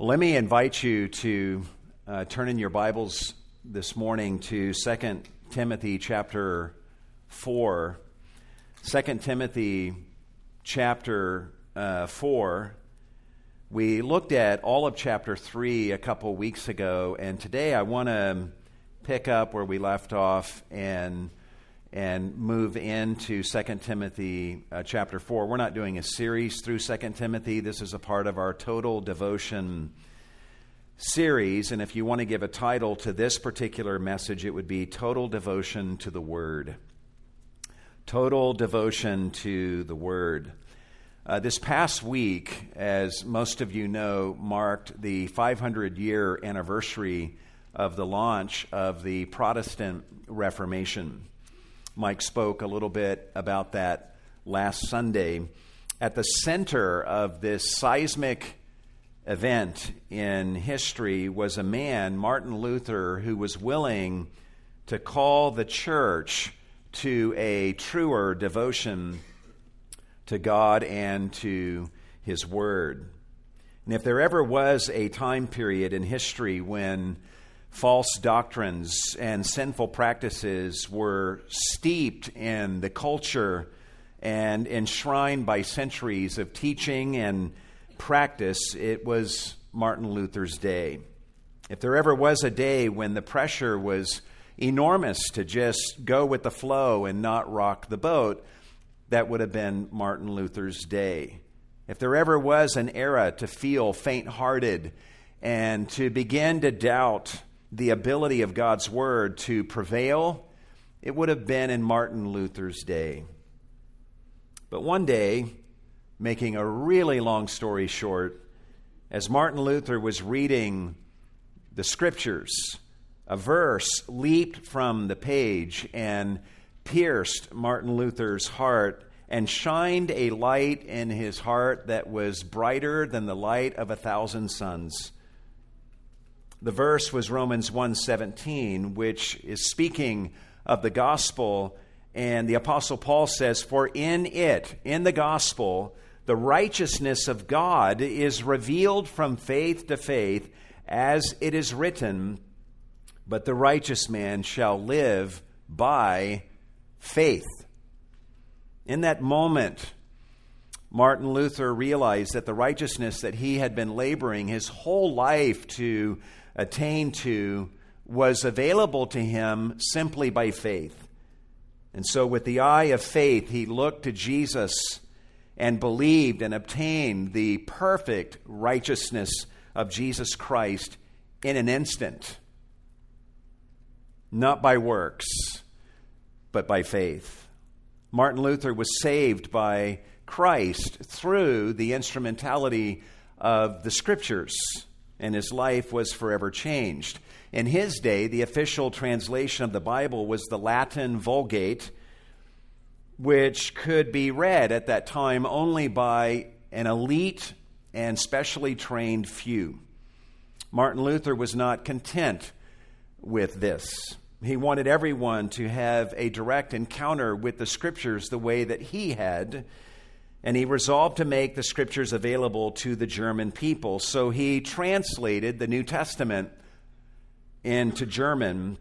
Let me invite you to uh, turn in your Bibles this morning to 2 Timothy chapter 4. 2 Timothy chapter uh, 4. We looked at all of chapter 3 a couple weeks ago, and today I want to pick up where we left off and and move into 2 Timothy uh, chapter 4. We're not doing a series through 2 Timothy. This is a part of our total devotion series. And if you want to give a title to this particular message, it would be Total Devotion to the Word. Total Devotion to the Word. Uh, this past week, as most of you know, marked the 500 year anniversary of the launch of the Protestant Reformation. Mike spoke a little bit about that last Sunday. At the center of this seismic event in history was a man, Martin Luther, who was willing to call the church to a truer devotion to God and to His Word. And if there ever was a time period in history when false doctrines and sinful practices were steeped in the culture and enshrined by centuries of teaching and practice, it was Martin Luther's day. If there ever was a day when the pressure was enormous to just go with the flow and not rock the boat, that would have been Martin Luther's day. If there ever was an era to feel faint hearted and to begin to doubt the ability of God's word to prevail, it would have been in Martin Luther's day. But one day, making a really long story short, as Martin Luther was reading the scriptures, a verse leaped from the page and pierced Martin Luther's heart and shined a light in his heart that was brighter than the light of a thousand suns. The verse was Romans 1:17, which is speaking of the gospel, and the apostle Paul says, "For in it, in the gospel, the righteousness of God is revealed from faith to faith, as it is written, but the righteous man shall live by faith." In that moment, Martin Luther realized that the righteousness that he had been laboring his whole life to attain to was available to him simply by faith. And so, with the eye of faith, he looked to Jesus and believed and obtained the perfect righteousness of Jesus Christ in an instant. Not by works, but by faith. Martin Luther was saved by Christ through the instrumentality of the Scriptures and his life was forever changed. In his day, the official translation of the Bible was the Latin Vulgate, which could be read at that time only by an elite and specially trained few. Martin Luther was not content with this. He wanted everyone to have a direct encounter with the scriptures the way that he had and he resolved to make the scriptures available to the German people. So he translated the New Testament into German,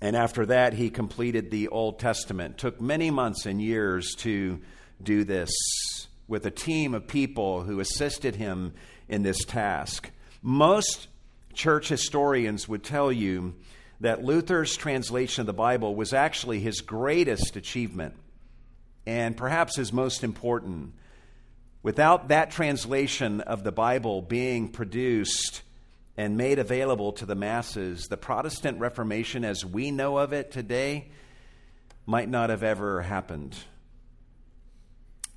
and after that, he completed the Old Testament. Took many months and years to do this with a team of people who assisted him in this task. Most church historians would tell you that Luther's translation of the Bible was actually his greatest achievement and perhaps is most important. Without that translation of the Bible being produced and made available to the masses, the Protestant Reformation as we know of it today might not have ever happened.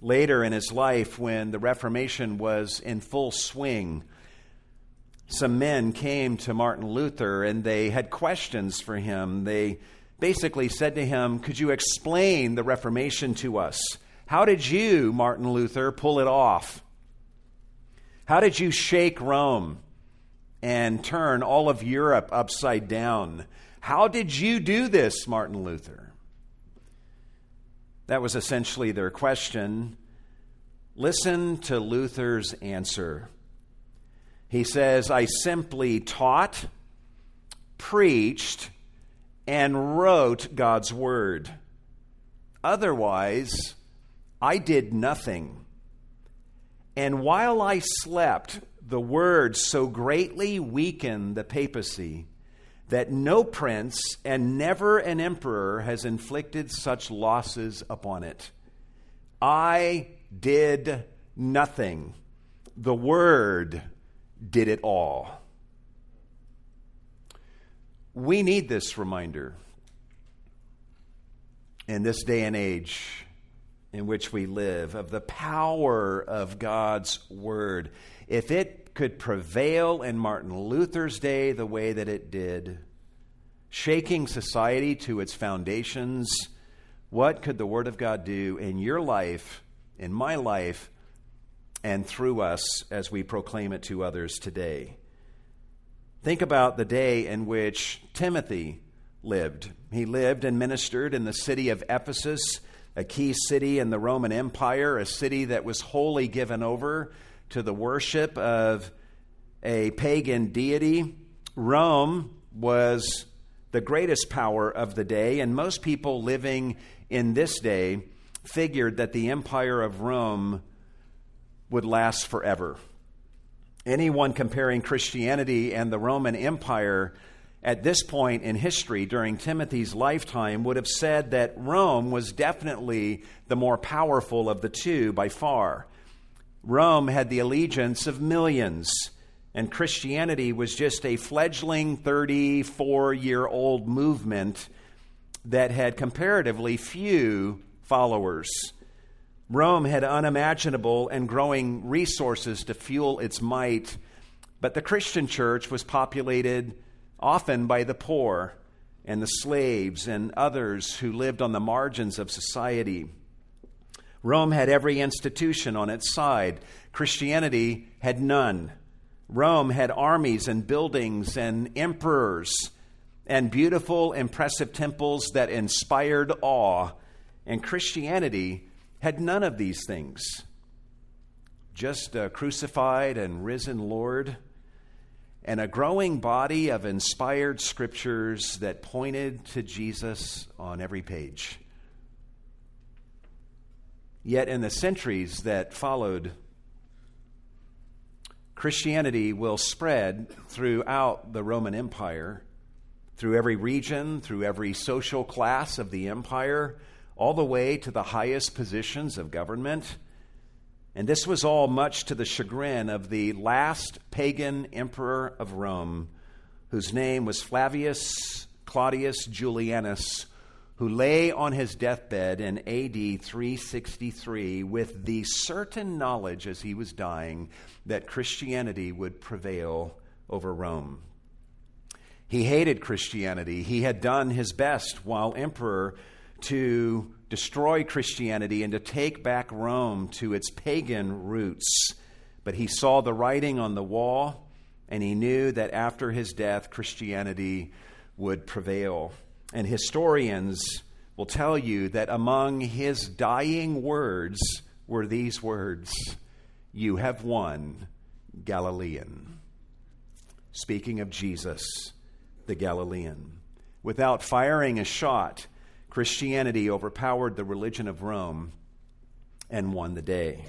Later in his life, when the Reformation was in full swing, some men came to Martin Luther and they had questions for him. They basically said to him, Could you explain the Reformation to us? How did you, Martin Luther, pull it off? How did you shake Rome and turn all of Europe upside down? How did you do this, Martin Luther? That was essentially their question. Listen to Luther's answer. He says, I simply taught, preached, and wrote God's word. Otherwise, I did nothing. And while I slept, the word so greatly weakened the papacy that no prince and never an emperor has inflicted such losses upon it. I did nothing. The word did it all. We need this reminder in this day and age in which we live of the power of God's Word. If it could prevail in Martin Luther's day the way that it did, shaking society to its foundations, what could the Word of God do in your life, in my life, and through us as we proclaim it to others today? Think about the day in which Timothy lived. He lived and ministered in the city of Ephesus, a key city in the Roman Empire, a city that was wholly given over to the worship of a pagan deity. Rome was the greatest power of the day, and most people living in this day figured that the empire of Rome would last forever. Anyone comparing Christianity and the Roman Empire at this point in history during Timothy's lifetime would have said that Rome was definitely the more powerful of the two by far. Rome had the allegiance of millions, and Christianity was just a fledgling 34 year old movement that had comparatively few followers. Rome had unimaginable and growing resources to fuel its might, but the Christian church was populated often by the poor and the slaves and others who lived on the margins of society. Rome had every institution on its side, Christianity had none. Rome had armies and buildings and emperors and beautiful, impressive temples that inspired awe, and Christianity had none of these things. Just a crucified and risen Lord, and a growing body of inspired scriptures that pointed to Jesus on every page. Yet, in the centuries that followed, Christianity will spread throughout the Roman Empire, through every region, through every social class of the empire all the way to the highest positions of government. And this was all much to the chagrin of the last pagan emperor of Rome, whose name was Flavius Claudius Julianus, who lay on his deathbed in AD 363 with the certain knowledge as he was dying that Christianity would prevail over Rome. He hated Christianity. He had done his best while emperor to destroy Christianity and to take back Rome to its pagan roots. But he saw the writing on the wall, and he knew that after his death, Christianity would prevail. And historians will tell you that among his dying words were these words You have won, Galilean. Speaking of Jesus, the Galilean. Without firing a shot, Christianity overpowered the religion of Rome and won the day.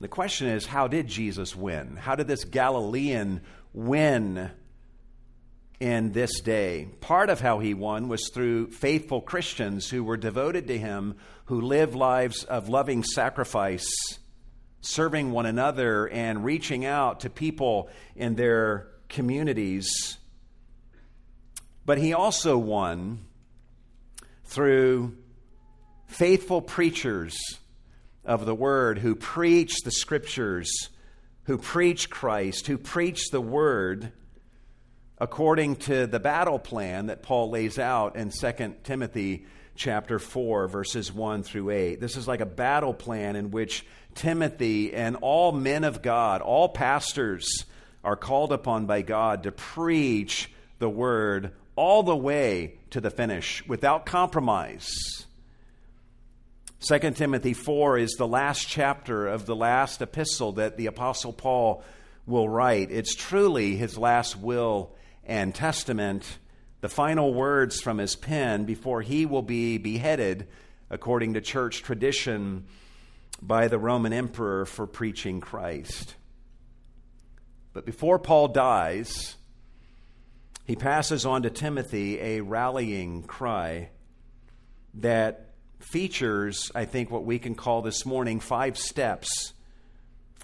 The question is how did Jesus win? How did this Galilean win in this day? Part of how he won was through faithful Christians who were devoted to him, who lived lives of loving sacrifice, serving one another, and reaching out to people in their communities. But he also won through faithful preachers of the word who preach the scriptures, who preach Christ, who preach the word according to the battle plan that Paul lays out in 2 Timothy chapter 4 verses 1 through 8. This is like a battle plan in which Timothy and all men of God, all pastors are called upon by God to preach the word all the way to the finish without compromise. 2 Timothy 4 is the last chapter of the last epistle that the Apostle Paul will write. It's truly his last will and testament, the final words from his pen before he will be beheaded, according to church tradition, by the Roman emperor for preaching Christ. But before Paul dies, he passes on to Timothy a rallying cry that features, I think, what we can call this morning five steps,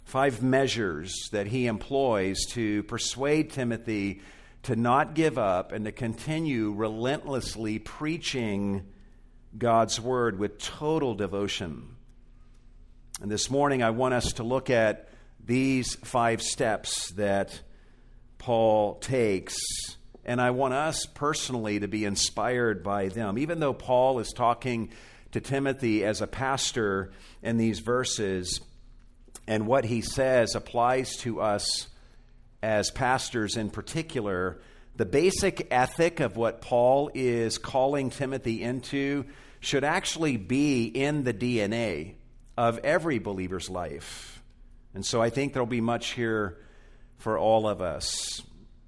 five measures that he employs to persuade Timothy to not give up and to continue relentlessly preaching God's word with total devotion. And this morning, I want us to look at these five steps that Paul takes. And I want us personally to be inspired by them. Even though Paul is talking to Timothy as a pastor in these verses, and what he says applies to us as pastors in particular, the basic ethic of what Paul is calling Timothy into should actually be in the DNA of every believer's life. And so I think there'll be much here for all of us.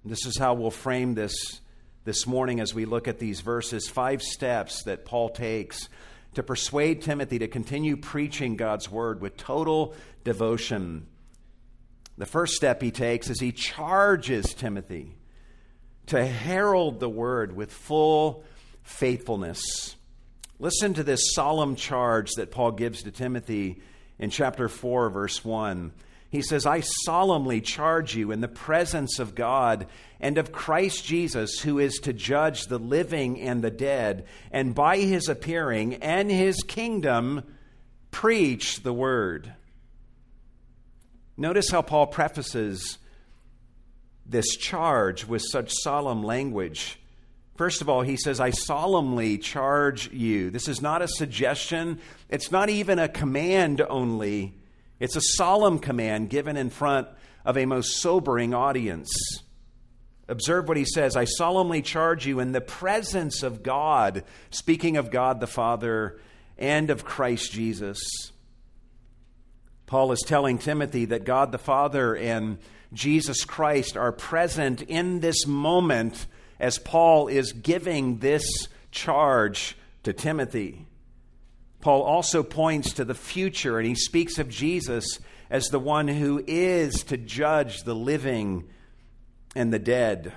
This is how we'll frame this this morning as we look at these verses five steps that Paul takes to persuade Timothy to continue preaching God's word with total devotion. The first step he takes is he charges Timothy to herald the word with full faithfulness. Listen to this solemn charge that Paul gives to Timothy in chapter 4, verse 1. He says, I solemnly charge you in the presence of God and of Christ Jesus, who is to judge the living and the dead, and by his appearing and his kingdom, preach the word. Notice how Paul prefaces this charge with such solemn language. First of all, he says, I solemnly charge you. This is not a suggestion, it's not even a command only. It's a solemn command given in front of a most sobering audience. Observe what he says I solemnly charge you in the presence of God, speaking of God the Father and of Christ Jesus. Paul is telling Timothy that God the Father and Jesus Christ are present in this moment as Paul is giving this charge to Timothy. Paul also points to the future and he speaks of Jesus as the one who is to judge the living and the dead.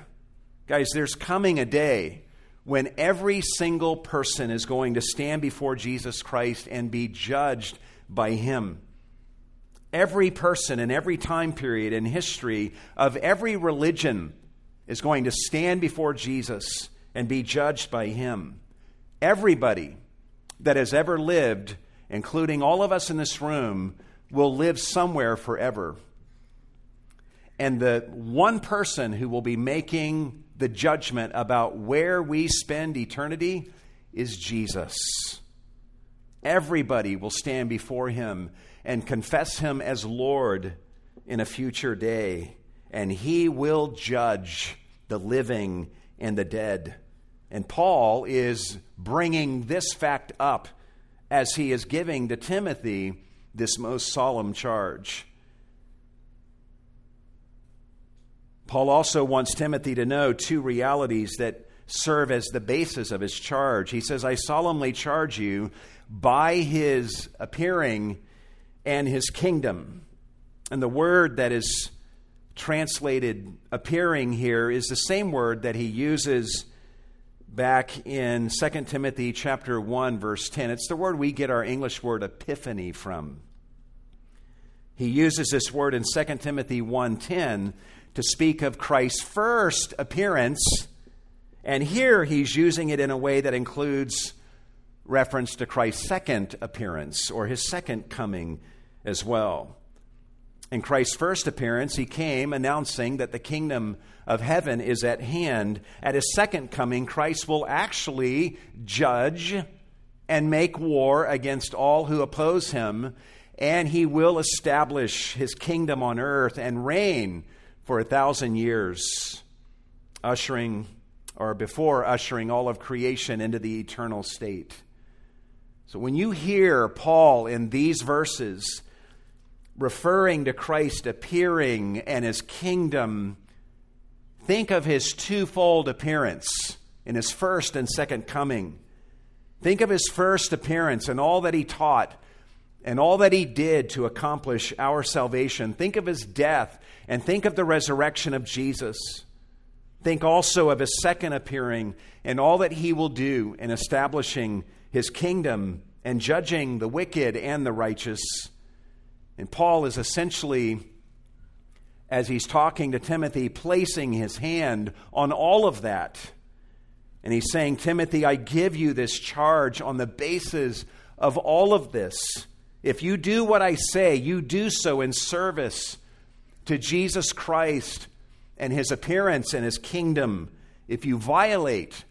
Guys, there's coming a day when every single person is going to stand before Jesus Christ and be judged by him. Every person in every time period in history of every religion is going to stand before Jesus and be judged by him. Everybody that has ever lived, including all of us in this room, will live somewhere forever. And the one person who will be making the judgment about where we spend eternity is Jesus. Everybody will stand before him and confess him as Lord in a future day, and he will judge the living and the dead. And Paul is bringing this fact up as he is giving to Timothy this most solemn charge. Paul also wants Timothy to know two realities that serve as the basis of his charge. He says, I solemnly charge you by his appearing and his kingdom. And the word that is translated appearing here is the same word that he uses back in 2 Timothy chapter 1 verse 10. It's the word we get our English word epiphany from. He uses this word in 2 Timothy 1:10 to speak of Christ's first appearance, and here he's using it in a way that includes reference to Christ's second appearance or his second coming as well. In Christ's first appearance, he came announcing that the kingdom of heaven is at hand. At his second coming, Christ will actually judge and make war against all who oppose him, and he will establish his kingdom on earth and reign for a thousand years, ushering or before ushering all of creation into the eternal state. So when you hear Paul in these verses, referring to Christ appearing and his kingdom, think of his twofold appearance in his first and second coming. Think of his first appearance and all that he taught and all that he did to accomplish our salvation. Think of his death and think of the resurrection of Jesus. Think also of his second appearing and all that he will do in establishing his kingdom and judging the wicked and the righteous. And Paul is essentially, as he's talking to Timothy, placing his hand on all of that. And he's saying, Timothy, I give you this charge on the basis of all of this. If you do what I say, you do so in service to Jesus Christ and his appearance and his kingdom. If you violate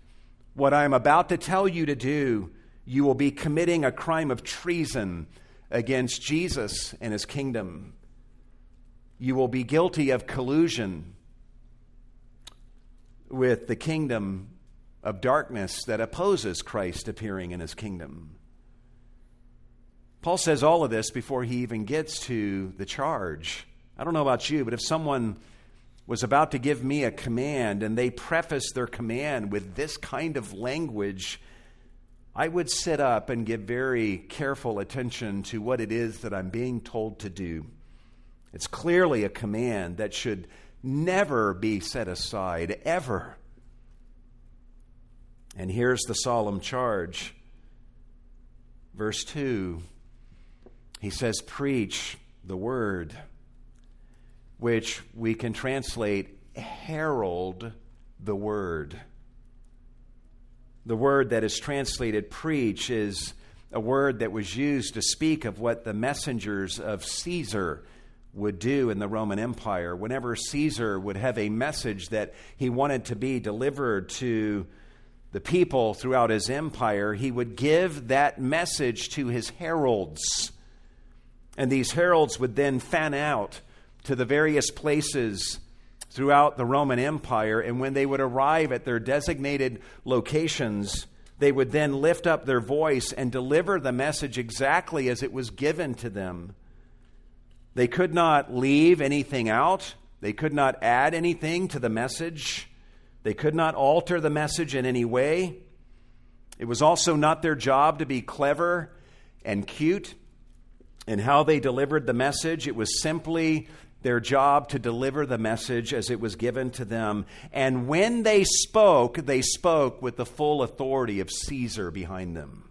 what I'm about to tell you to do, you will be committing a crime of treason against Jesus and his kingdom. You will be guilty of collusion with the kingdom of darkness that opposes Christ appearing in his kingdom. Paul says all of this before he even gets to the charge. I don't know about you, but if someone was about to give me a command and they preface their command with this kind of language, I would sit up and give very careful attention to what it is that I'm being told to do. It's clearly a command that should never be set aside, ever. And here's the solemn charge. Verse 2 he says, Preach the word, which we can translate herald the word. The word that is translated preach is a word that was used to speak of what the messengers of Caesar would do in the Roman Empire. Whenever Caesar would have a message that he wanted to be delivered to the people throughout his empire, he would give that message to his heralds. And these heralds would then fan out to the various places throughout the Roman Empire. And when they would arrive at their designated locations, they would then lift up their voice and deliver the message exactly as it was given to them. They could not leave anything out, they could not add anything to the message, they could not alter the message in any way. It was also not their job to be clever and cute and how they delivered the message. It was simply their job to deliver the message as it was given to them. And when they spoke, they spoke with the full authority of Caesar behind them.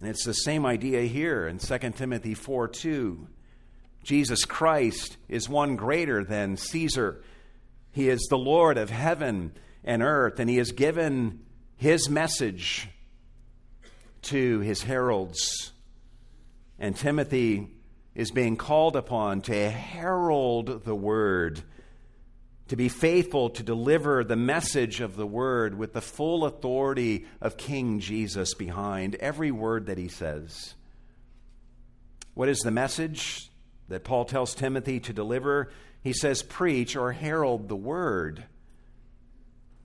And it's the same idea here in 2 Timothy 4 2. Jesus Christ is one greater than Caesar. He is the Lord of heaven and earth, and he has given his message to his heralds. And Timothy is being called upon to herald the word, to be faithful to deliver the message of the word with the full authority of King Jesus behind every word that he says. What is the message that Paul tells Timothy to deliver? He says, preach or herald the word.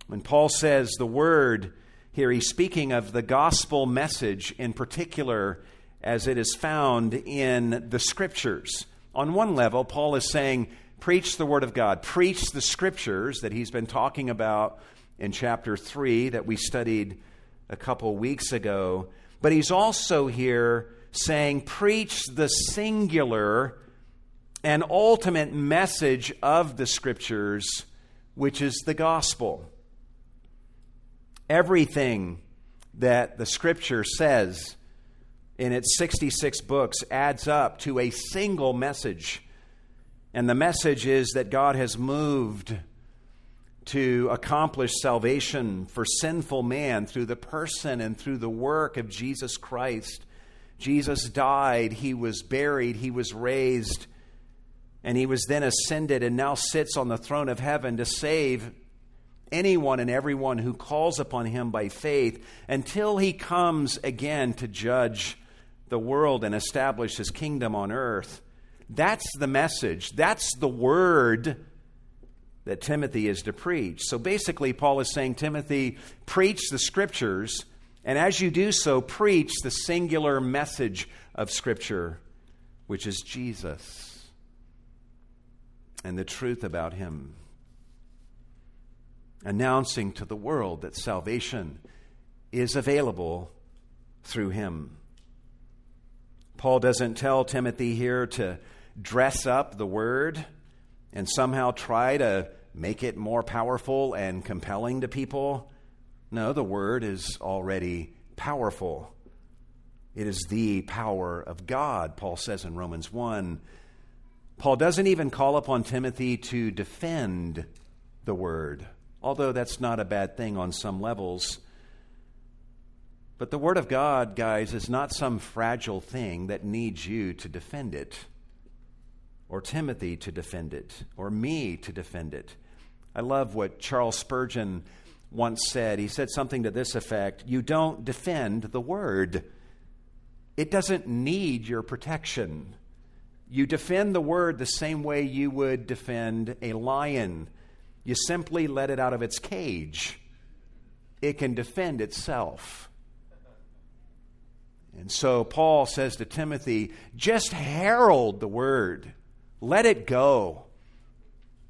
When Paul says the word, here he's speaking of the gospel message in particular as it is found in the scriptures. On one level, Paul is saying, preach the word of God, preach the scriptures that he's been talking about in chapter 3 that we studied a couple weeks ago. But he's also here saying, preach the singular and ultimate message of the scriptures, which is the gospel everything that the scripture says in its 66 books adds up to a single message. And the message is that God has moved to accomplish salvation for sinful man through the person and through the work of Jesus Christ. Jesus died, he was buried, he was raised, and he was then ascended and now sits on the throne of heaven to save anyone and everyone who calls upon him by faith until he comes again to judge the world and establish his kingdom on earth. That's the message. That's the word that Timothy is to preach. So basically, Paul is saying, Timothy, preach the scriptures, and as you do so, preach the singular message of Scripture. which is Jesus and the truth about him, announcing to the world that salvation is available through him. Paul doesn't tell Timothy here to dress up the word and somehow try to make it more powerful and compelling to people. No, the word is already powerful. It is the power of God, Paul says in Romans 1. Paul doesn't even call upon Timothy to defend the word, although that's not a bad thing on some levels. But the Word of God, guys, is not some fragile thing that needs you to defend it, or Timothy to defend it, or me to defend it. I love what Charles Spurgeon once said. He said something to this effect You don't defend the Word, it doesn't need your protection. You defend the Word the same way you would defend a lion. You simply let it out of its cage, it can defend itself. And so Paul says to Timothy, just herald the word. Let it go.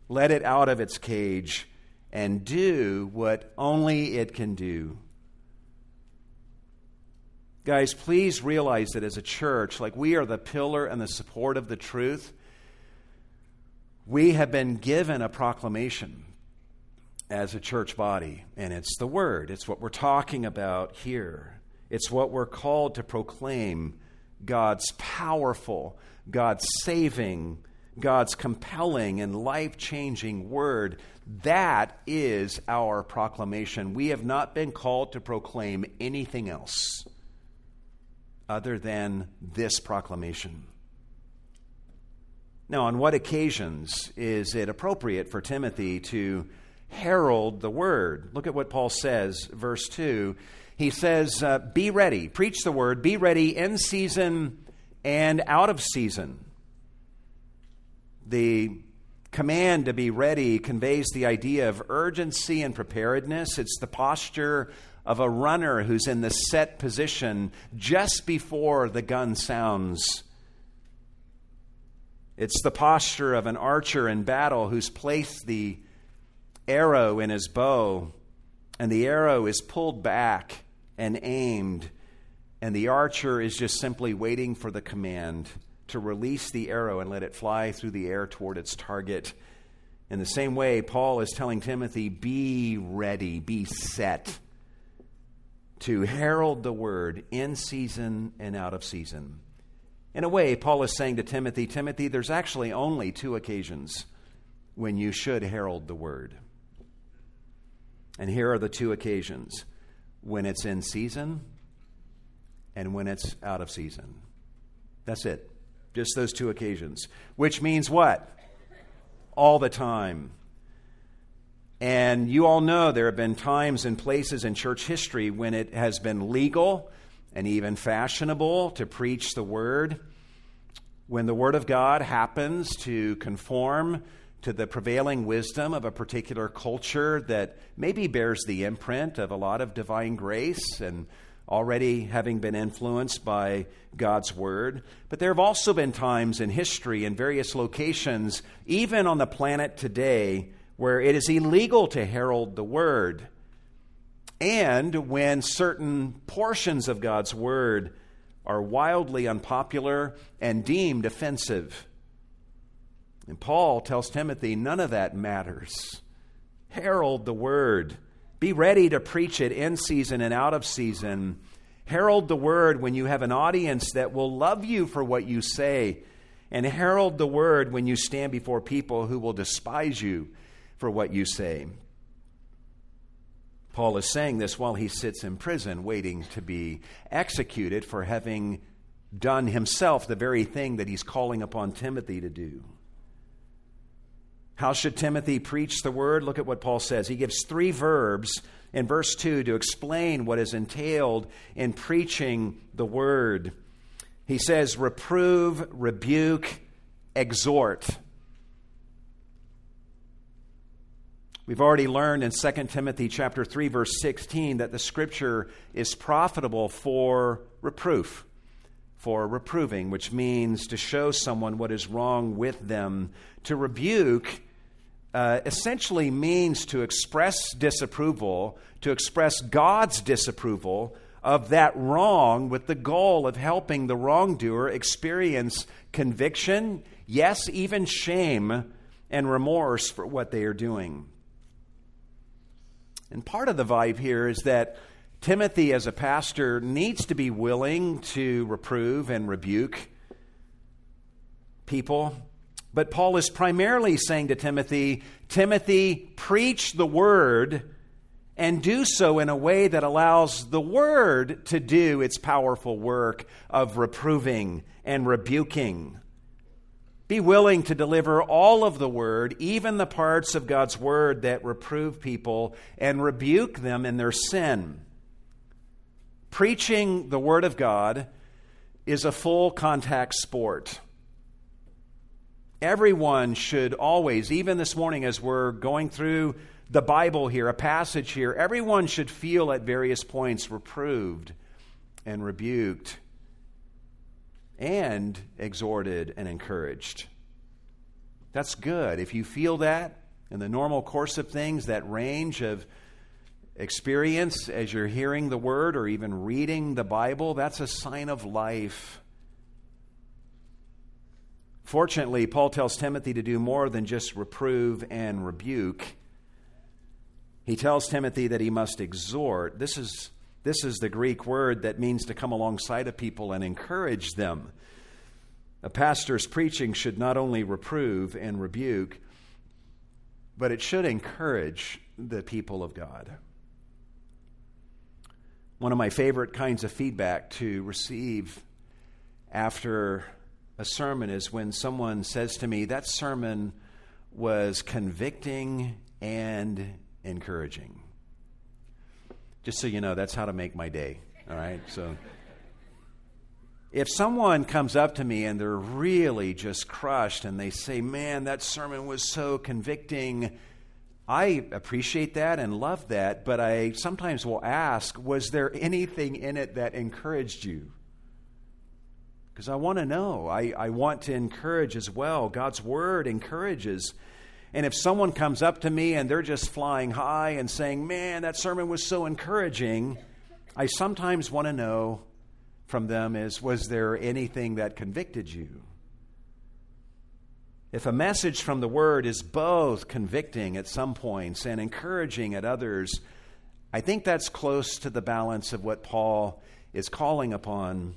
Let it out of its cage and do what only it can do. Guys, please realize that as a church, like we are the pillar and the support of the truth, we have been given a proclamation as a church body, and it's the Word. It's what we're talking about here. It's what we're called to proclaim God's powerful, God's saving, God's compelling and life changing word. That is our proclamation. We have not been called to proclaim anything else other than this proclamation. Now, on what occasions is it appropriate for Timothy to herald the word? Look at what Paul says, verse 2 he says, uh, Be ready, preach the word, be ready in season and out of season. The command to be ready conveys the idea of urgency and preparedness. It's the posture of a runner who's in the set position just before the gun sounds. It's the posture of an archer in battle who's placed the arrow in his bow, and the arrow is pulled back and aimed, and the archer is just simply waiting for the command to release the arrow and let it fly through the air toward its target. In the same way, Paul is telling Timothy, be ready, be set to herald the word in season and out of season. In a way, Paul is saying to Timothy, Timothy, there's actually only two occasions when you should herald the word. And here are the two occasions when it's in season and when it's out of season. That's it. Just those two occasions. Which means what? All the time. And you all know there have been times and places in church history when it has been legal and even fashionable to preach the word. When the word of God happens to conform to the prevailing wisdom of a particular culture that maybe bears the imprint of a lot of divine grace and already having been influenced by God's Word. But there have also been times in history in various locations, even on the planet today, where it is illegal to herald the Word. And when certain portions of God's Word are wildly unpopular and deemed offensive. And Paul tells Timothy, none of that matters. Herald the word. Be ready to preach it in season and out of season. Herald the word when you have an audience that will love you for what you say. And herald the word when you stand before people who will despise you for what you say. Paul is saying this while he sits in prison waiting to be executed for having done himself the very thing that he's calling upon Timothy to do. How should Timothy preach the word? Look at what Paul says. He gives three verbs in verse 2 to explain what is entailed in preaching the word. He says, reprove, rebuke, exhort. We've already learned in 2 Timothy chapter 3 verse 16 that the scripture is profitable for reproof, for reproving, which means to show someone what is wrong with them. To rebuke uh, essentially means to express disapproval, to express God's disapproval of that wrong with the goal of helping the wrongdoer experience conviction, yes, even shame and remorse for what they are doing. And part of the vibe here is that Timothy, as a pastor, needs to be willing to reprove and rebuke people. But Paul is primarily saying to Timothy, Timothy, preach the word and do so in a way that allows the word to do its powerful work of reproving and rebuking. Be willing to deliver all of the word, even the parts of God's word that reprove people, and rebuke them in their sin. Preaching the word of God is a full contact sport. Everyone should always, even this morning as we're going through the Bible here, a passage here, everyone should feel at various points reproved and rebuked and exhorted and encouraged. That's good. If you feel that in the normal course of things, that range of experience as you're hearing the word or even reading the Bible, that's a sign of life. Fortunately, Paul tells Timothy to do more than just reprove and rebuke. He tells Timothy that he must exhort. This is this is the Greek word that means to come alongside of people and encourage them. A pastor's preaching should not only reprove and rebuke, but it should encourage the people of God. One of my favorite kinds of feedback to receive after a sermon is when someone says to me, That sermon was convicting and encouraging. Just so you know, that's how to make my day. All right? So if someone comes up to me and they're really just crushed and they say, Man, that sermon was so convicting, I appreciate that and love that, but I sometimes will ask, Was there anything in it that encouraged you? Because I want to know. I, I want to encourage as well. God's word encourages. And if someone comes up to me and they're just flying high and saying, Man, that sermon was so encouraging, I sometimes want to know from them is, Was there anything that convicted you? If a message from the Word is both convicting at some points and encouraging at others, I think that's close to the balance of what Paul is calling upon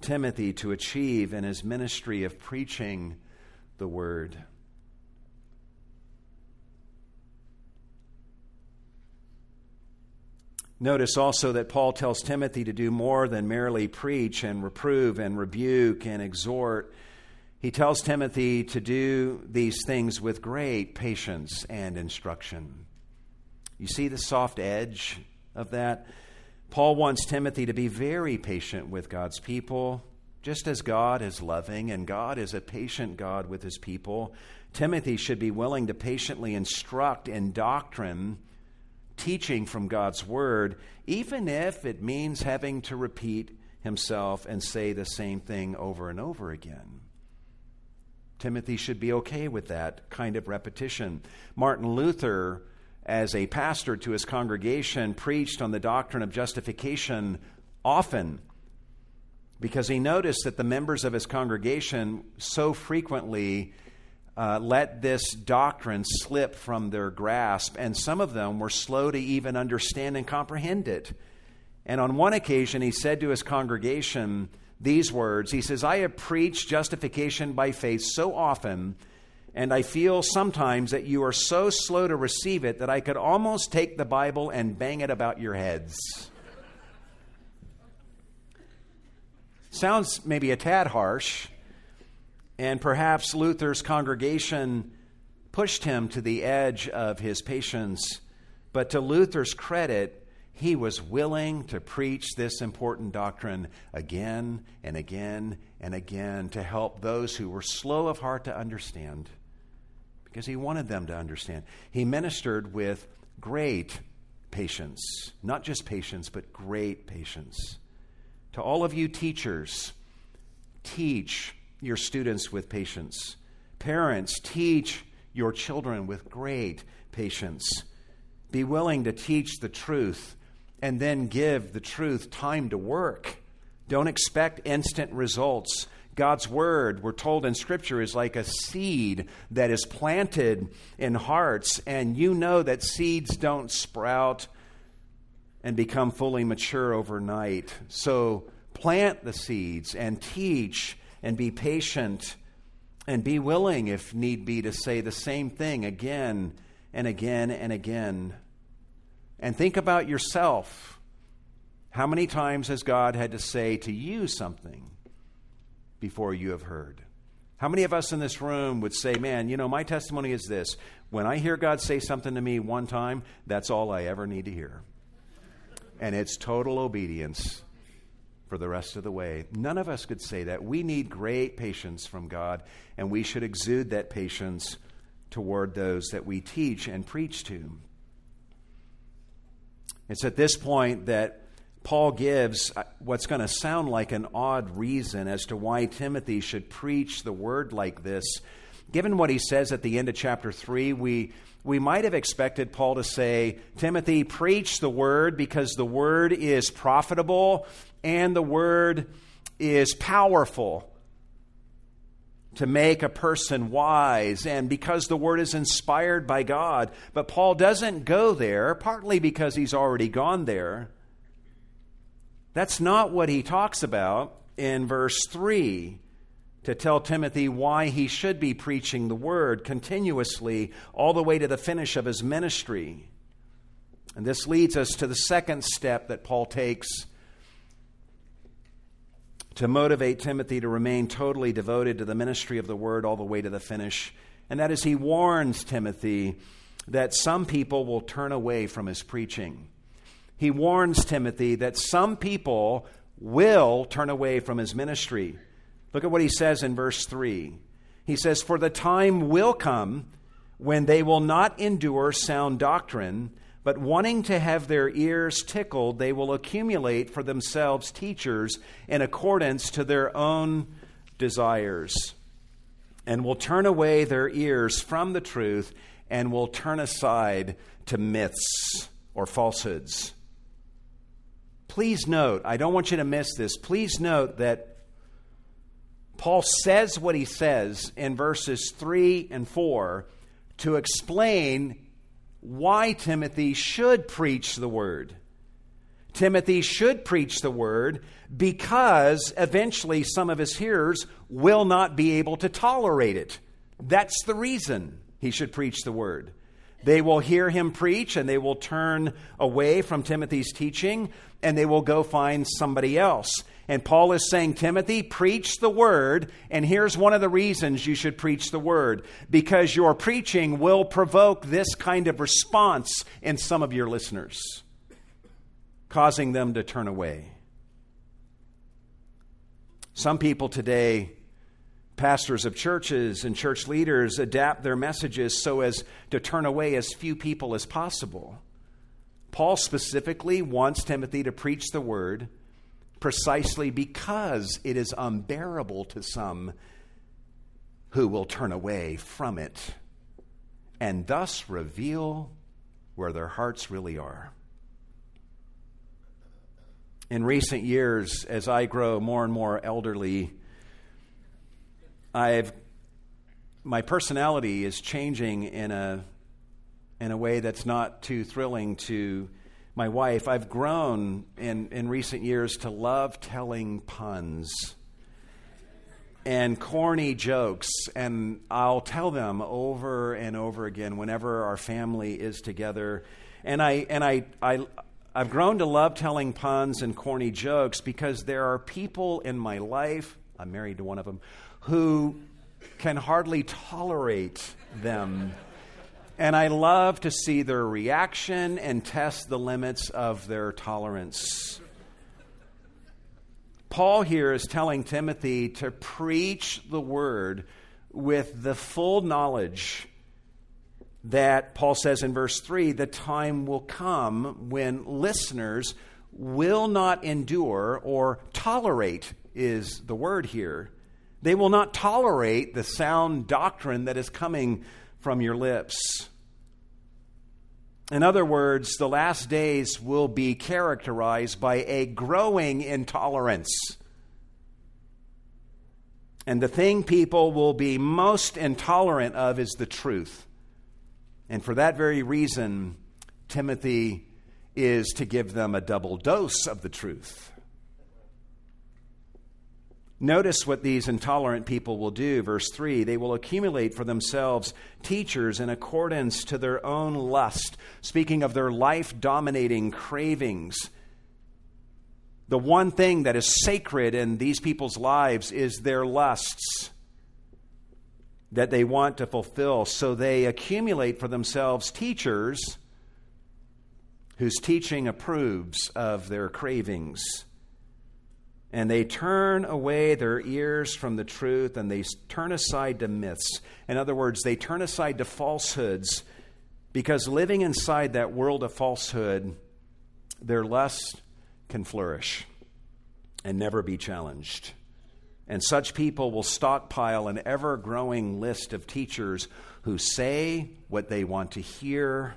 Timothy to achieve in his ministry of preaching the Word. Notice also that Paul tells Timothy to do more than merely preach and reprove and rebuke and exhort. He tells Timothy to do these things with great patience and instruction. You see the soft edge of that? Paul wants Timothy to be very patient with God's people, just as God is loving and God is a patient God with his people. Timothy should be willing to patiently instruct in doctrine teaching from God's Word, even if it means having to repeat himself and say the same thing over and over again. Timothy should be okay with that kind of repetition. Martin Luther, as a pastor to his congregation, preached on the doctrine of justification often because he noticed that the members of his congregation so frequently uh, let this doctrine slip from their grasp, and some of them were slow to even understand and comprehend it. And on one occasion, he said to his congregation these words He says, I have preached justification by faith so often, and I feel sometimes that you are so slow to receive it that I could almost take the Bible and bang it about your heads. Sounds maybe a tad harsh. And perhaps Luther's congregation pushed him to the edge of his patience. But to Luther's credit, he was willing to preach this important doctrine again and again and again to help those who were slow of heart to understand because he wanted them to understand. He ministered with great patience, not just patience, but great patience. To all of you teachers, teach your students with patience. Parents, teach your children with great patience. Be willing to teach the truth and then give the truth time to work. Don't expect instant results. God's word, we're told in Scripture, is like a seed that is planted in hearts, and you know that seeds don't sprout and become fully mature overnight. So plant the seeds and teach and be patient and be willing, if need be, to say the same thing again and again and again. And think about yourself. How many times has God had to say to you something? before you have heard. How many of us in this room would say, Man, you know, my testimony is this. When I hear God say something to me one time, that's all I ever need to hear. And it's total obedience for the rest of the way. None of us could say that. We need great patience from God, and we should exude that patience toward those that we teach and preach to. It's at this point that Paul gives uh, what's going to sound like an odd reason as to why Timothy should preach the word like this. Given what he says at the end of chapter 3, we, we might have expected Paul to say, Timothy, preach the word because the word is profitable and the word is powerful to make a person wise and because the word is inspired by God. But Paul doesn't go there, partly because he's already gone there. That's not what he talks about in verse 3 to tell Timothy why he should be preaching the word continuously all the way to the finish of his ministry. And this leads us to the second step that Paul takes to motivate Timothy to remain totally devoted to the ministry of the word all the way to the finish. And that is, he warns Timothy that some people will turn away from his preaching he warns Timothy that some people will turn away from his ministry. Look at what he says in verse 3. He says, For the time will come when they will not endure sound doctrine, but wanting to have their ears tickled, they will accumulate for themselves teachers in accordance to their own desires, and will turn away their ears from the truth and will turn aside to myths or falsehoods. Please note, I don't want you to miss this. Please note that Paul says what he says in verses 3 and 4 to explain why Timothy should preach the word. Timothy should preach the word because eventually some of his hearers will not be able to tolerate it. That's the reason he should preach the word. They will hear him preach and they will turn away from Timothy's teaching and they will go find somebody else. And Paul is saying, Timothy, preach the word. And here's one of the reasons you should preach the word because your preaching will provoke this kind of response in some of your listeners, causing them to turn away. Some people today pastors of churches and church leaders adapt their messages so as to turn away as few people as possible. Paul specifically wants Timothy to preach the word precisely because it is unbearable to some who will turn away from it and thus reveal where their hearts really are. In recent years, as I grow more and more elderly, I've my personality is changing in a in a way that's not too thrilling to my wife. I've grown in, in recent years to love telling puns and corny jokes, and I'll tell them over and over again whenever our family is together. And I and I, I I've grown to love telling puns and corny jokes because there are people in my life, I'm married to one of them, who can hardly tolerate them. And I love to see their reaction and test the limits of their tolerance. Paul here is telling Timothy to preach the word with the full knowledge that Paul says in verse 3 the time will come when listeners will not endure or tolerate, is the word here They will not tolerate the sound doctrine that is coming from your lips. In other words, the last days will be characterized by a growing intolerance. And the thing people will be most intolerant of is the truth. And for that very reason, Timothy is to give them a double dose of the truth. Notice what these intolerant people will do. Verse 3 they will accumulate for themselves teachers in accordance to their own lust, speaking of their life dominating cravings. The one thing that is sacred in these people's lives is their lusts that they want to fulfill. So they accumulate for themselves teachers whose teaching approves of their cravings and they turn away their ears from the truth and they turn aside to myths. In other words, they turn aside to falsehoods because living inside that world of falsehood, their lust can flourish and never be challenged. And such people will stockpile an ever growing list of teachers who say what they want to hear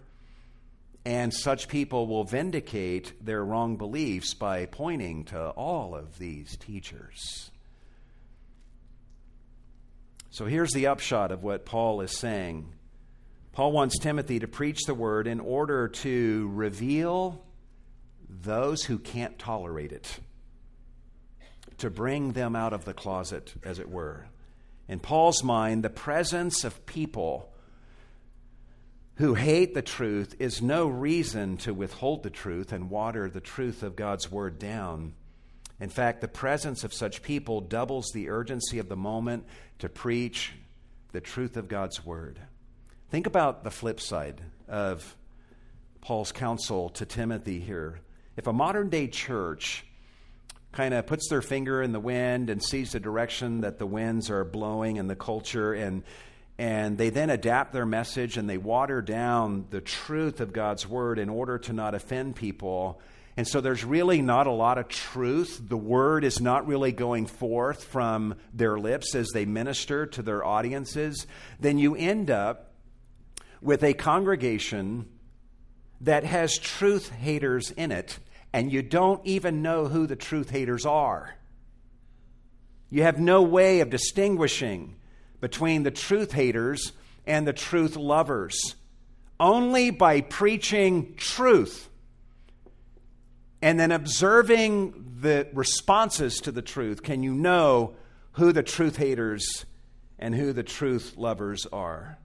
and such people will vindicate their wrong beliefs by pointing to all of these teachers. So here's the upshot of what Paul is saying. Paul wants Timothy to preach the word in order to reveal those who can't tolerate it, to bring them out of the closet, as it were. In Paul's mind, the presence of people who hate the truth is no reason to withhold the truth and water the truth of God's word down. In fact, the presence of such people doubles the urgency of the moment to preach the truth of God's word. Think about the flip side of Paul's counsel to Timothy here. If a modern day church kind of puts their finger in the wind and sees the direction that the winds are blowing and the culture and and they then adapt their message and they water down the truth of God's word in order to not offend people. And so there's really not a lot of truth. The word is not really going forth from their lips as they minister to their audiences. Then you end up with a congregation that has truth haters in it, and you don't even know who the truth haters are. You have no way of distinguishing between the truth haters and the truth lovers. Only by preaching truth and then observing the responses to the truth can you know who the truth haters and who the truth lovers are.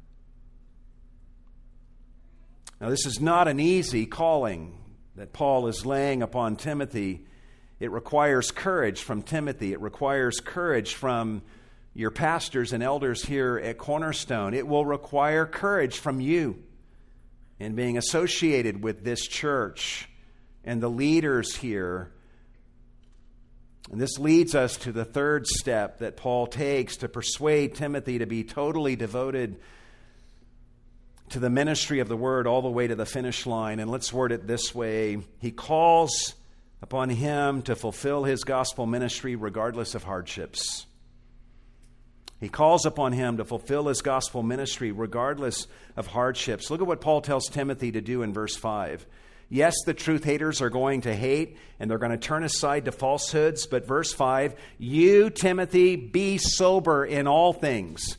Now, this is not an easy calling that Paul is laying upon Timothy. It requires courage from Timothy, it requires courage from your pastors and elders here at Cornerstone. It will require courage from you in being associated with this church and the leaders here. And this leads us to the third step that Paul takes to persuade Timothy to be totally devoted to the ministry of the word all the way to the finish line. And let's word it this way He calls upon him to fulfill his gospel ministry regardless of hardships. He calls upon him to fulfill his gospel ministry regardless of hardships. Look at what Paul tells Timothy to do in verse 5. Yes, the truth haters are going to hate and they're going to turn aside to falsehoods, but verse 5 you, Timothy, be sober in all things.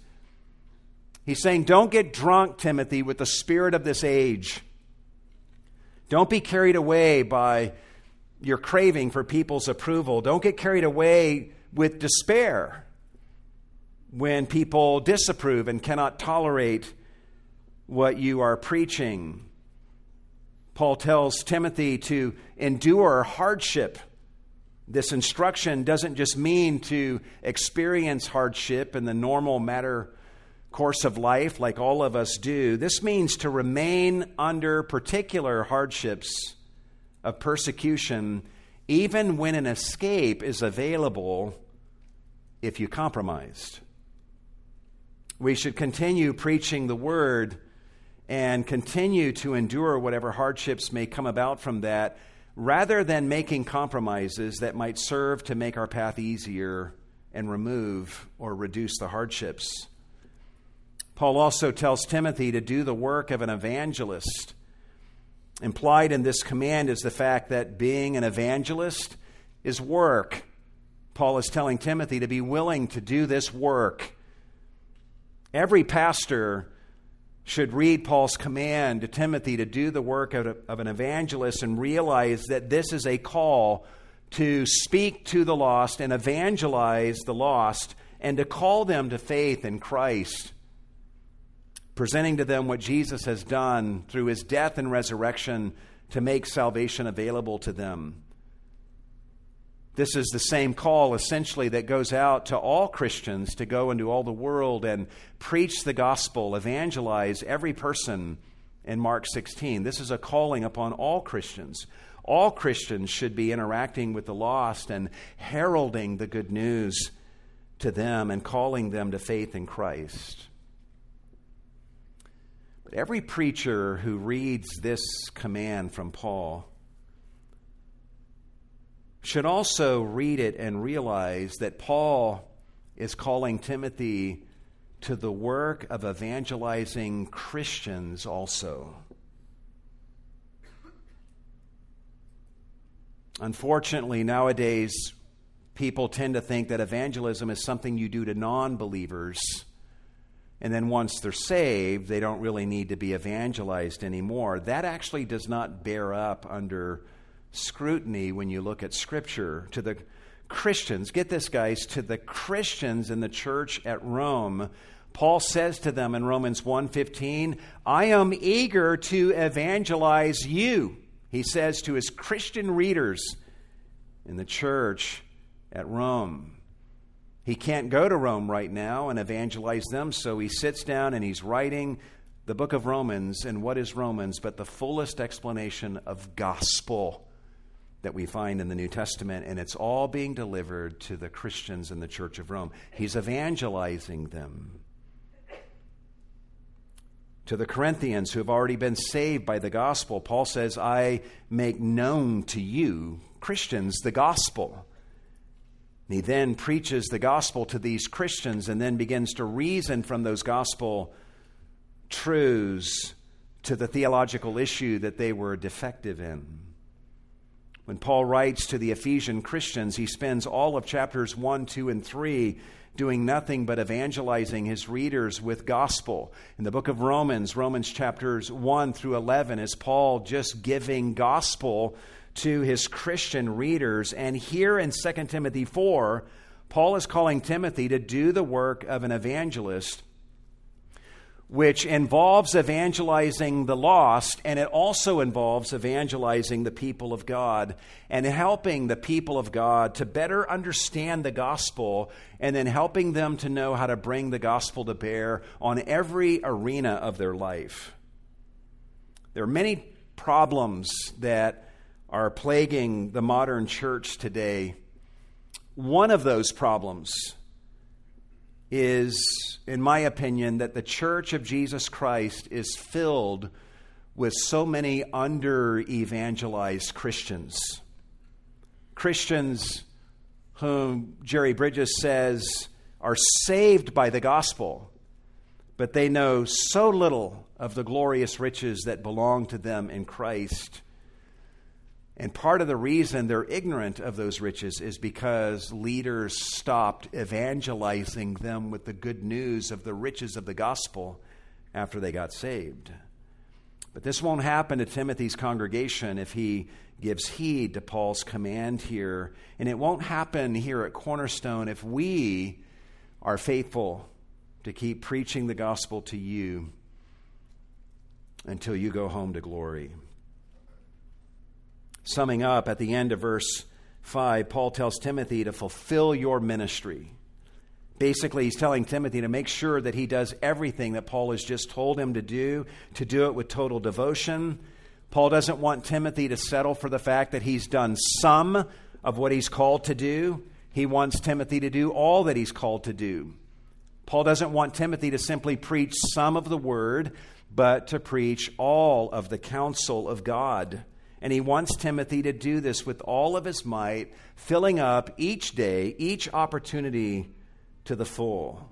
He's saying, don't get drunk, Timothy, with the spirit of this age. Don't be carried away by your craving for people's approval. Don't get carried away with despair when people disapprove and cannot tolerate what you are preaching. Paul tells Timothy to endure hardship. This instruction doesn't just mean to experience hardship in the normal matter course of life like all of us do. This means to remain under particular hardships of persecution even when an escape is available if you compromised. We should continue preaching the word and continue to endure whatever hardships may come about from that, rather than making compromises that might serve to make our path easier and remove or reduce the hardships. Paul also tells Timothy to do the work of an evangelist. Implied in this command is the fact that being an evangelist is work. Paul is telling Timothy to be willing to do this work. Every pastor should read Paul's command to Timothy to do the work of, of, an evangelist and realize that this is a call to speak to the lost and evangelize the lost and to call them to faith in Christ presenting to them what Jesus has done through his death and resurrection to make salvation available to them. This is the same call, essentially, that goes out to all Christians to go into all the world and preach the gospel, evangelize every person in Mark 16. This is a calling upon all Christians. All Christians should be interacting with the lost and heralding the good news to them and calling them to faith in Christ. But every preacher who reads this command from Paul should also read it and realize that Paul is calling Timothy to the work of evangelizing Christians also. Unfortunately, nowadays, people tend to think that evangelism is something you do to non believers and then once they're saved, they don't really need to be evangelized anymore. That actually does not bear up under scrutiny when you look at Scripture. To the Christians, get this, guys, to the Christians in the church at Rome, Paul says to them in Romans 1:15, "I am eager to evangelize you." He says to his Christian readers in the church at Rome. He can't go to Rome right now and evangelize them, so he sits down and he's writing the book of Romans. And what is Romans but the fullest explanation of gospel that we find in the New Testament? And it's all being delivered to the Christians in the Church of Rome. He's evangelizing them. To the Corinthians who have already been saved by the gospel, Paul says, I make known to you, Christians, the gospel. He then preaches the gospel to these Christians and then begins to reason from those gospel truths to the theological issue that they were defective in. When Paul writes to the Ephesian Christians, he spends all of chapters 1, 2, and 3 doing nothing but evangelizing his readers with gospel. In the book of Romans, Romans chapters 1 through 11, is Paul just giving gospel to his Christian readers. And here in 2 Timothy 4, Paul is calling Timothy to do the work of an evangelist, which involves evangelizing the lost, and it also involves evangelizing the people of God and helping the people of God to better understand the gospel and then helping them to know how to bring the gospel to bear on every arena of their life. There are many problems that are plaguing the modern church today, one of those problems is, in my opinion, that the church of Jesus Christ is filled with so many under evangelized Christians. Christians whom Jerry Bridges says are saved by the gospel, but they know so little of the glorious riches that belong to them in Christ and part of the reason they're ignorant of those riches is because leaders stopped evangelizing them with the good news of the riches of the gospel after they got saved. But this won't happen to Timothy's congregation if he gives heed to Paul's command here. And it won't happen here at Cornerstone if we are faithful to keep preaching the gospel to you until you go home to glory. Summing up at the end of verse 5, Paul tells Timothy to fulfill your ministry. Basically, he's telling Timothy to make sure that he does everything that Paul has just told him to do, to do it with total devotion. Paul doesn't want Timothy to settle for the fact that he's done some of what he's called to do. He wants Timothy to do all that he's called to do. Paul doesn't want Timothy to simply preach some of the word, but to preach all of the counsel of God. And he wants Timothy to do this with all of his might, filling up each day, each opportunity to the full.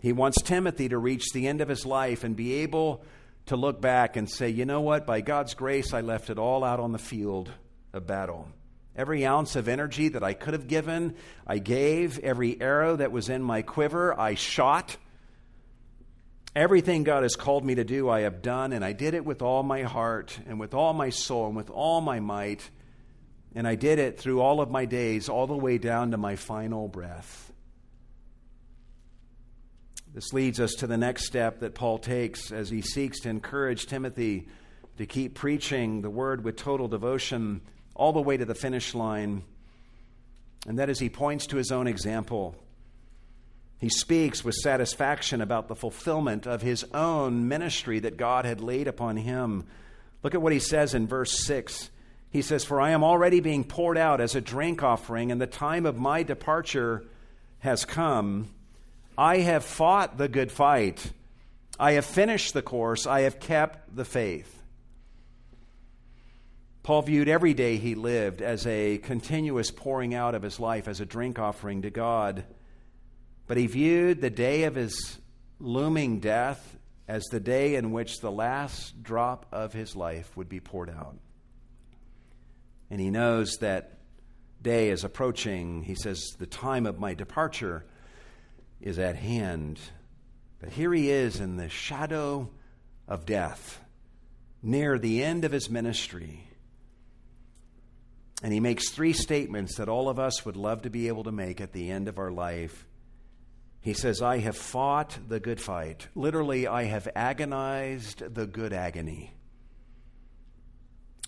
He wants Timothy to reach the end of his life and be able to look back and say, you know what? By God's grace, I left it all out on the field of battle. Every ounce of energy that I could have given, I gave. Every arrow that was in my quiver, I shot. Everything God has called me to do, I have done, and I did it with all my heart and with all my soul and with all my might. And I did it through all of my days, all the way down to my final breath. This leads us to the next step that Paul takes as he seeks to encourage Timothy to keep preaching the word with total devotion all the way to the finish line. And that is, he points to his own example. He speaks with satisfaction about the fulfillment of his own ministry that God had laid upon him. Look at what he says in verse 6. He says, For I am already being poured out as a drink offering, and the time of my departure has come. I have fought the good fight. I have finished the course. I have kept the faith. Paul viewed every day he lived as a continuous pouring out of his life as a drink offering to God. But he viewed the day of his looming death as the day in which the last drop of his life would be poured out. And he knows that day is approaching. He says, The time of my departure is at hand. But here he is in the shadow of death, near the end of his ministry. And he makes three statements that all of us would love to be able to make at the end of our life. He says, I have fought the good fight. Literally, I have agonized the good agony.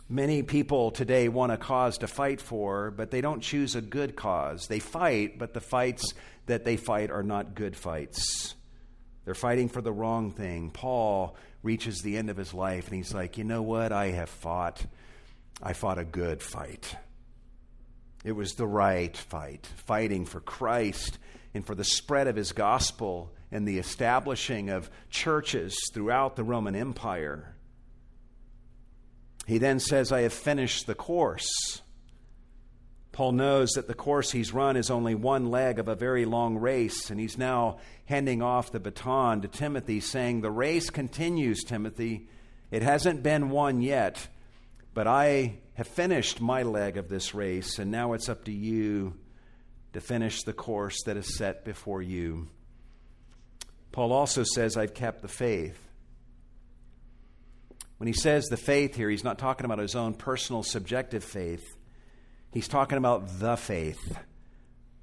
Many people today want a cause to fight for, but they don't choose a good cause. They fight, but the fights that they fight are not good fights. They're fighting for the wrong thing. Paul reaches the end of his life and he's like, you know what? I have fought. I fought a good fight. It was the right fight, fighting for Christ and for the spread of his gospel and the establishing of churches throughout the Roman Empire. He then says, I have finished the course. Paul knows that the course he's run is only one leg of a very long race, and he's now handing off the baton to Timothy, saying, The race continues, Timothy. It hasn't been won yet, but I have finished my leg of this race, and now it's up to you to finish the course that is set before you. Paul also says, I've kept the faith. When he says the faith here, he's not talking about his own personal subjective faith. He's talking about the faith,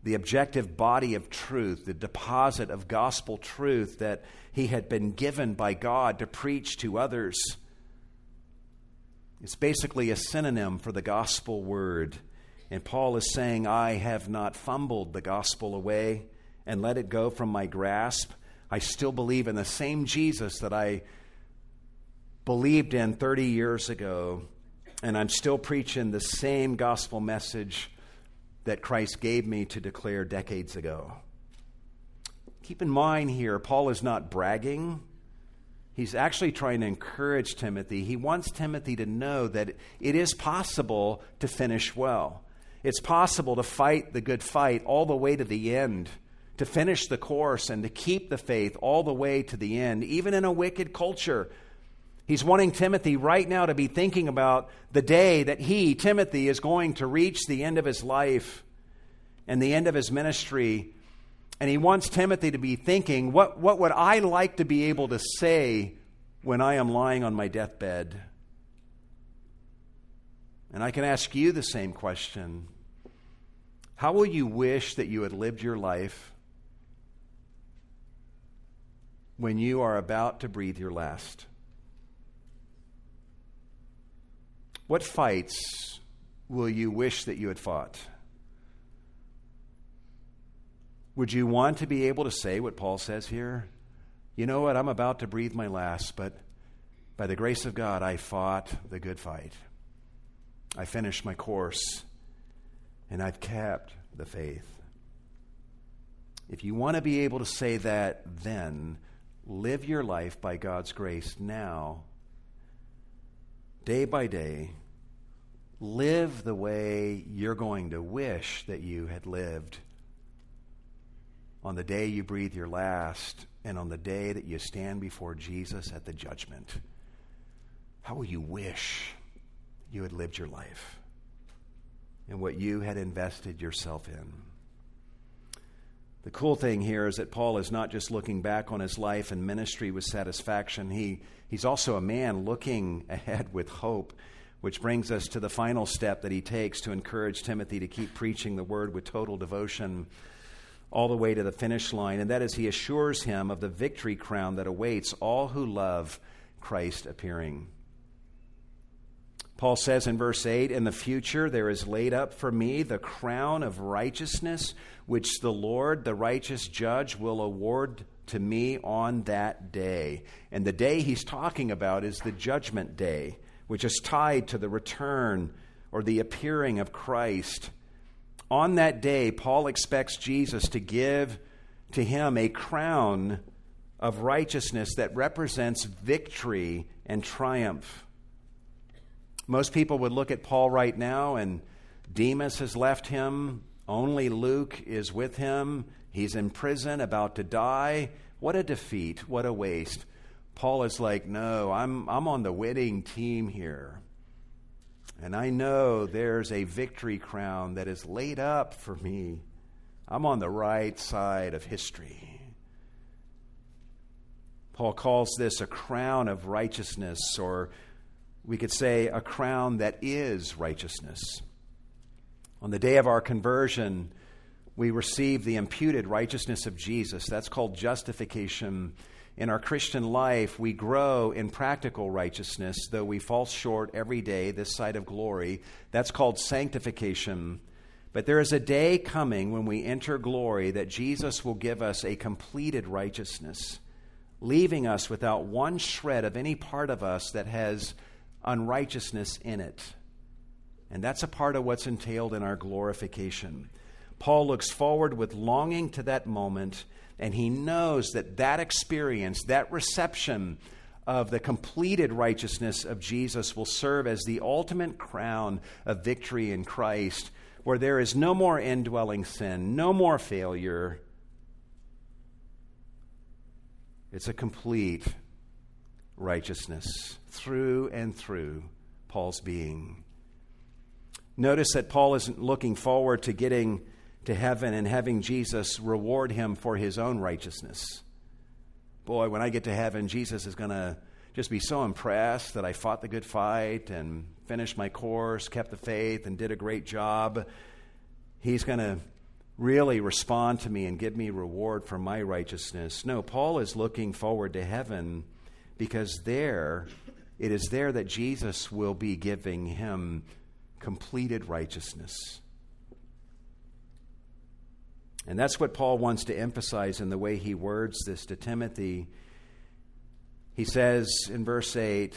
the objective body of truth, the deposit of gospel truth that he had been given by God to preach to others. It's basically a synonym for the gospel word. And Paul is saying, I have not fumbled the gospel away and let it go from my grasp. I still believe in the same Jesus that I believed in 30 years ago, and I'm still preaching the same gospel message that Christ gave me to declare decades ago. Keep in mind here, Paul is not bragging. He's actually trying to encourage Timothy. He wants Timothy to know that it is possible to finish well. It's possible to fight the good fight all the way to the end, to finish the course, and to keep the faith all the way to the end, even in a wicked culture. He's wanting Timothy right now to be thinking about the day that he, Timothy, is going to reach the end of his life and the end of his ministry. And he wants Timothy to be thinking, what, what would I like to be able to say when I am lying on my deathbed? And I can ask you the same question How will you wish that you had lived your life when you are about to breathe your last? What fights will you wish that you had fought? Would you want to be able to say what Paul says here? You know what? I'm about to breathe my last, but by the grace of God, I fought the good fight. I finished my course and I've kept the faith. If you want to be able to say that, then live your life by God's grace now, day by day, live the way you're going to wish that you had lived on the day you breathe your last and on the day that you stand before Jesus at the judgment. How will you wish you had lived your life and what you had invested yourself in? The cool thing here is that Paul is not just looking back on his life and ministry with satisfaction. He, he's also a man looking ahead with hope, which brings us to the final step that he takes to encourage Timothy to keep preaching the word with total devotion all the way to the finish line. And that is, he assures him of the victory crown that awaits all who love Christ appearing. Paul says in verse 8, In the future there is laid up for me the crown of righteousness, which the Lord, the righteous judge, will award to me on that day. And the day he's talking about is the judgment day, which is tied to the return or the appearing of Christ. On that day, Paul expects Jesus to give to him a crown of righteousness that represents victory and triumph. Most people would look at Paul right now, and Demas has left him. Only Luke is with him. He's in prison, about to die. What a defeat. What a waste. Paul is like, No, I'm, I'm on the winning team here. And I know there's a victory crown that is laid up for me. I'm on the right side of history. Paul calls this a crown of righteousness or we could say, a crown that is righteousness. On the day of our conversion, we receive the imputed righteousness of Jesus. That's called justification. In our Christian life, we grow in practical righteousness, though we fall short every day this side of glory. That's called sanctification. But there is a day coming when we enter glory that Jesus will give us a completed righteousness, leaving us without one shred of any part of us that has unrighteousness in it. And that's a part of what's entailed in our glorification. Paul looks forward with longing to that moment, and he knows that that experience, that reception of the completed righteousness of Jesus will serve as the ultimate crown of victory in Christ, where there is no more indwelling sin, no more failure. It's a complete righteousness through and through Paul's being. Notice that Paul isn't looking forward to getting to heaven and having Jesus reward him for his own righteousness. Boy, when I get to heaven, Jesus is going to just be so impressed that I fought the good fight and finished my course, kept the faith, and did a great job. He's going to really respond to me and give me reward for my righteousness. No, Paul is looking forward to heaven because there, it is there that Jesus will be giving him completed righteousness. And that's what Paul wants to emphasize in the way he words this to Timothy. He says in verse 8,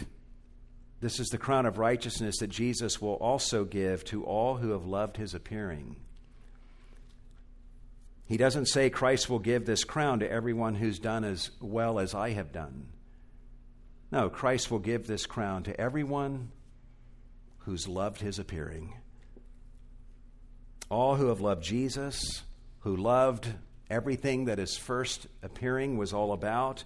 This is the crown of righteousness that Jesus will also give to all who have loved his appearing. He doesn't say Christ will give this crown to everyone who's done as well as I have done. No, Christ will give this crown to everyone who's loved his appearing. All who have loved Jesus, who loved everything that his first appearing was all about,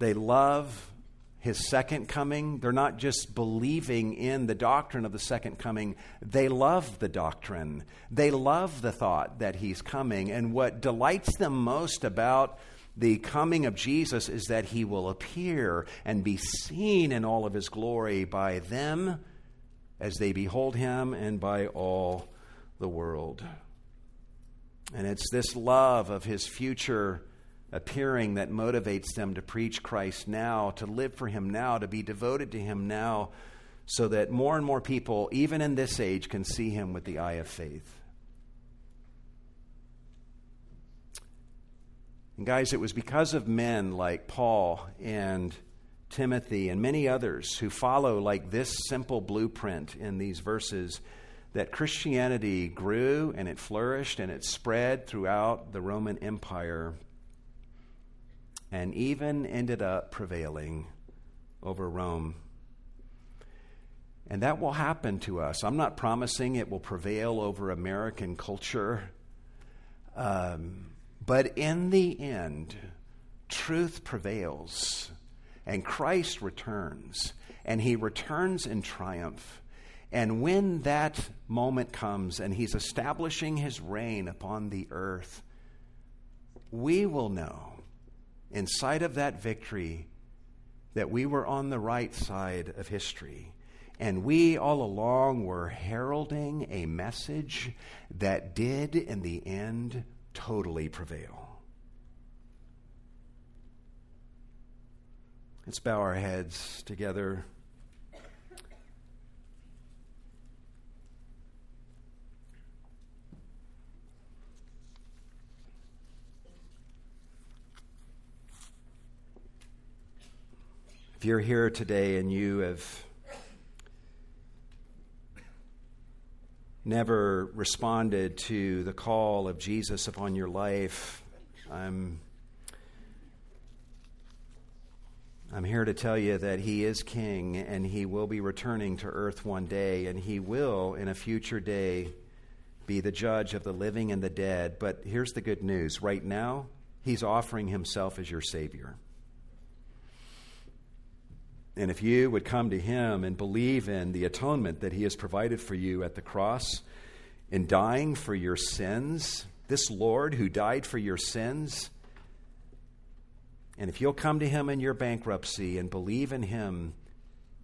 they love his second coming. They're not just believing in the doctrine of the second coming, they love the doctrine. They love the thought that he's coming. And what delights them most about the coming of Jesus is that he will appear and be seen in all of his glory by them as they behold him and by all the world. And it's this love of his future appearing that motivates them to preach Christ now, to live for him now, to be devoted to him now, so that more and more people, even in this age, can see him with the eye of faith. And guys, it was because of men like Paul and Timothy and many others who follow like this simple blueprint in these verses that Christianity grew and it flourished and it spread throughout the Roman Empire and even ended up prevailing over Rome. And that will happen to us. I'm not promising it will prevail over American culture. Um, but in the end, truth prevails and Christ returns, and he returns in triumph. And when that moment comes and he's establishing his reign upon the earth, we will know, in sight of that victory, that we were on the right side of history. And we all along were heralding a message that did, in the end, totally prevail. Let's bow our heads together. If you're here today and you have never responded to the call of Jesus upon your life, I'm I'm here to tell you that He is King and He will be returning to earth one day, and He will, in a future day, be the judge of the living and the dead. But here's the good news right now, He's offering Himself as your Savior. And if you would come to Him and believe in the atonement that He has provided for you at the cross, in dying for your sins, this Lord who died for your sins, and if you'll come to Him in your bankruptcy and believe in Him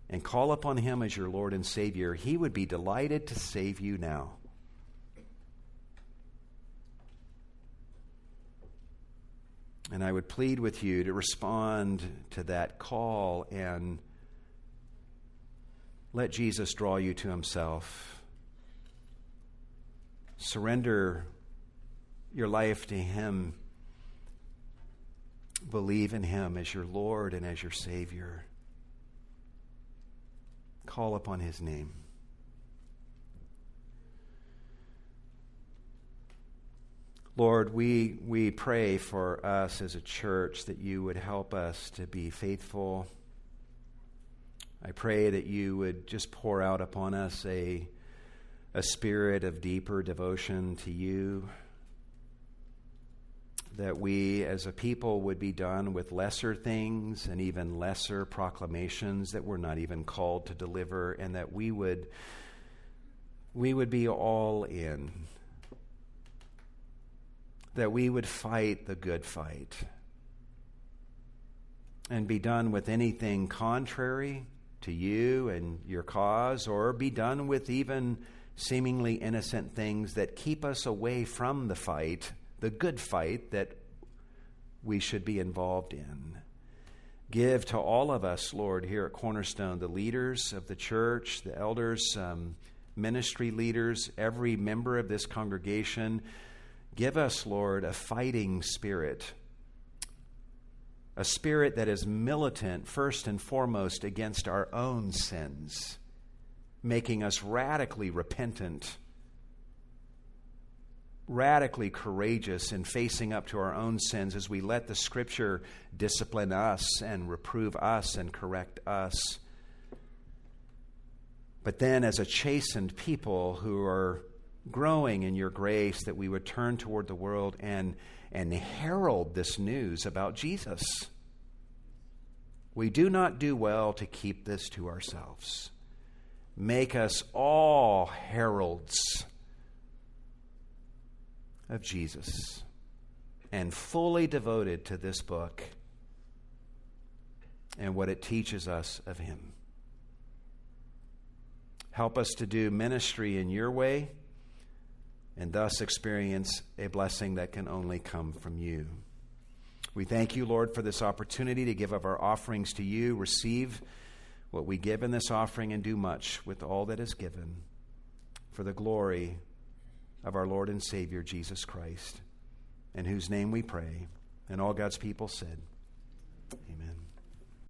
and call upon Him as your Lord and Savior, He would be delighted to save you now. And I would plead with you to respond to that call and let Jesus draw you to Himself. Surrender your life to Him Believe in Him as your Lord and as your Savior. Call upon His name. Lord, we, we pray for us as a church that you would help us to be faithful. I pray that you would just pour out upon us a, a spirit of deeper devotion to you that we as a people would be done with lesser things and even lesser proclamations that we're not even called to deliver, and that we would, we would be all in. That we would fight the good fight and be done with anything contrary to you and your cause, or be done with even seemingly innocent things that keep us away from the fight the good fight that we should be involved in. Give to all of us, Lord, here at Cornerstone, the leaders of the church, the elders, um, ministry leaders, every member of this congregation. Give us, Lord, a fighting spirit, a spirit that is militant, first and foremost, against our own sins, making us radically repentant radically courageous in facing up to our own sins as we let the Scripture discipline us and reprove us and correct us. But then, as a chastened people who are growing in your grace, that we would turn toward the world and, and herald this news about Jesus. We do not do well to keep this to ourselves. Make us all heralds of Jesus and fully devoted to this book and what it teaches us of Him. Help us to do ministry in your way and thus experience a blessing that can only come from you. We thank you, Lord, for this opportunity to give of our offerings to you, receive what we give in this offering, and do much with all that is given for the glory of our Lord and Savior Jesus Christ, in whose name we pray. And all God's people said.